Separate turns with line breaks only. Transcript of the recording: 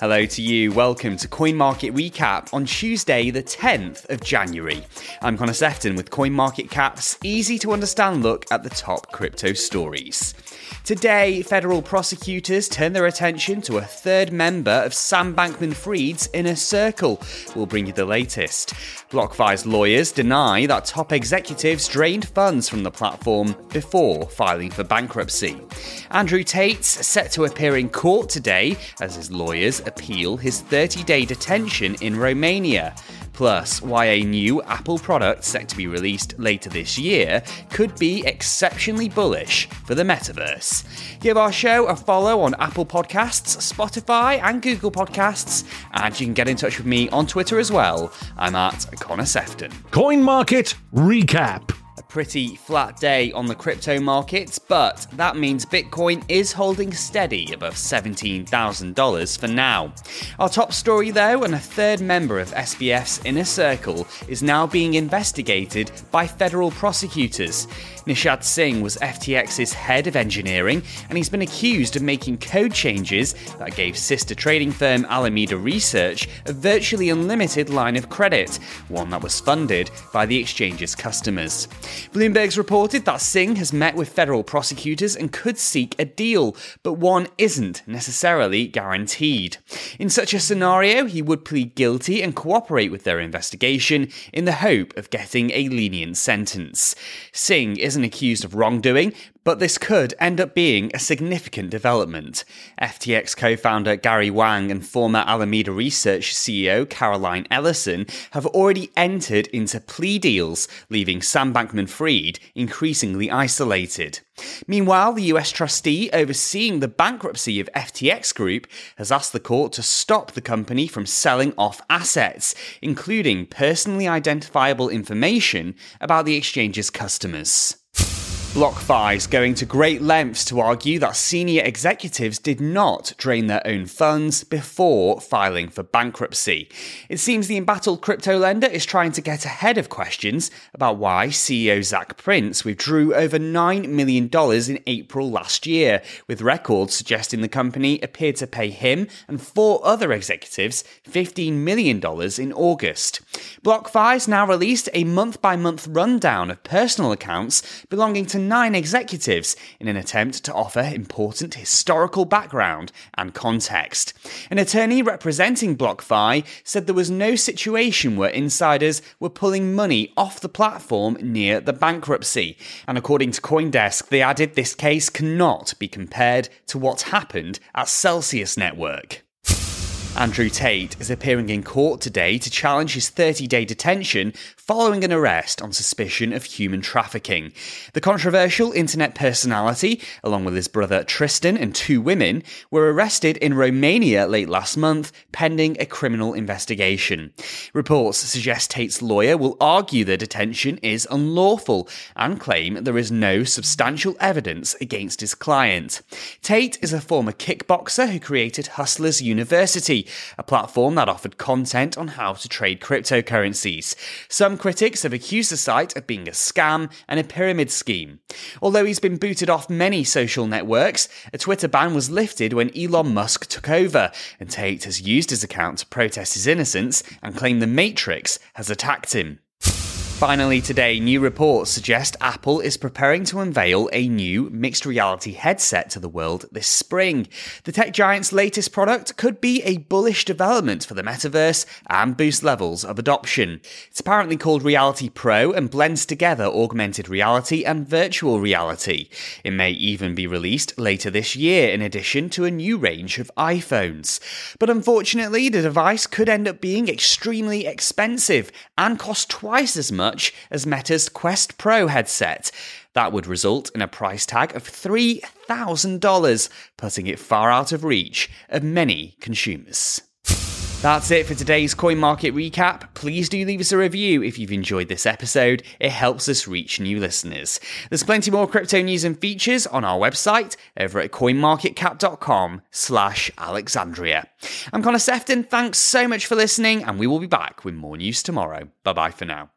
Hello to you. Welcome to Coin Market Recap on Tuesday, the 10th of January. I'm Connor Sefton with CoinMarketCap's easy to understand look at the top crypto stories. Today, federal prosecutors turn their attention to a third member of Sam Bankman Fried's inner circle. We'll bring you the latest. BlockFi's lawyers deny that top executives drained funds from the platform before filing for bankruptcy. Andrew Tate's set to appear in court today as his lawyers appeal his 30 day detention in Romania. Plus, why a new Apple product set to be released later this year could be exceptionally bullish for the metaverse. Give our show a follow on Apple Podcasts, Spotify, and Google Podcasts, and you can get in touch with me on Twitter as well. I'm at Connor Sefton.
Coin Market Recap
pretty flat day on the crypto markets, but that means Bitcoin is holding steady above $17,000 for now. Our top story, though, and a third member of SBF's inner circle is now being investigated by federal prosecutors. Nishad Singh was FTX's head of engineering, and he's been accused of making code changes that gave sister trading firm Alameda Research a virtually unlimited line of credit, one that was funded by the exchange's customers. Bloomberg's reported that Singh has met with federal prosecutors and could seek a deal, but one isn't necessarily guaranteed. In such a scenario, he would plead guilty and cooperate with their investigation in the hope of getting a lenient sentence. Singh isn't accused of wrongdoing, but this could end up being a significant development. FTX co founder Gary Wang and former Alameda Research CEO Caroline Ellison have already entered into plea deals, leaving Sam Bankman Fried increasingly isolated. Meanwhile, the US trustee overseeing the bankruptcy of FTX Group has asked the court to stop the company from selling off assets, including personally identifiable information about the exchange's customers. BlockFi is going to great lengths to argue that senior executives did not drain their own funds before filing for bankruptcy. It seems the embattled crypto lender is trying to get ahead of questions about why CEO Zac Prince withdrew over $9 million in April last year, with records suggesting the company appeared to pay him and four other executives $15 million in August. BlockFi has now released a month by month rundown of personal accounts belonging to nine executives in an attempt to offer important historical background and context. An attorney representing BlockFi said there was no situation where insiders were pulling money off the platform near the bankruptcy. And according to Coindesk, they added this case cannot be compared to what happened at Celsius Network. Andrew Tate is appearing in court today to challenge his 30 day detention following an arrest on suspicion of human trafficking. The controversial internet personality, along with his brother Tristan and two women, were arrested in Romania late last month pending a criminal investigation. Reports suggest Tate's lawyer will argue the detention is unlawful and claim there is no substantial evidence against his client. Tate is a former kickboxer who created Hustlers University, a platform that offered content on how to trade cryptocurrencies. Some critics have accused the site of being a scam and a pyramid scheme. Although he's been booted off many social networks, a Twitter ban was lifted when Elon Musk took over, and Tate has used his account to protest his innocence and claim the Matrix has attacked him. Finally, today, new reports suggest Apple is preparing to unveil a new mixed reality headset to the world this spring. The tech giant's latest product could be a bullish development for the metaverse and boost levels of adoption. It's apparently called Reality Pro and blends together augmented reality and virtual reality. It may even be released later this year in addition to a new range of iPhones. But unfortunately, the device could end up being extremely expensive and cost twice as much much as Meta's Quest Pro headset. That would result in a price tag of $3,000, putting it far out of reach of many consumers. That's it for today's coin market recap. Please do leave us a review if you've enjoyed this episode. It helps us reach new listeners. There's plenty more crypto news and features on our website over at coinmarketcap.com slash Alexandria. I'm Connor Sefton. Thanks so much for listening and we will be back with more news tomorrow. Bye bye for now.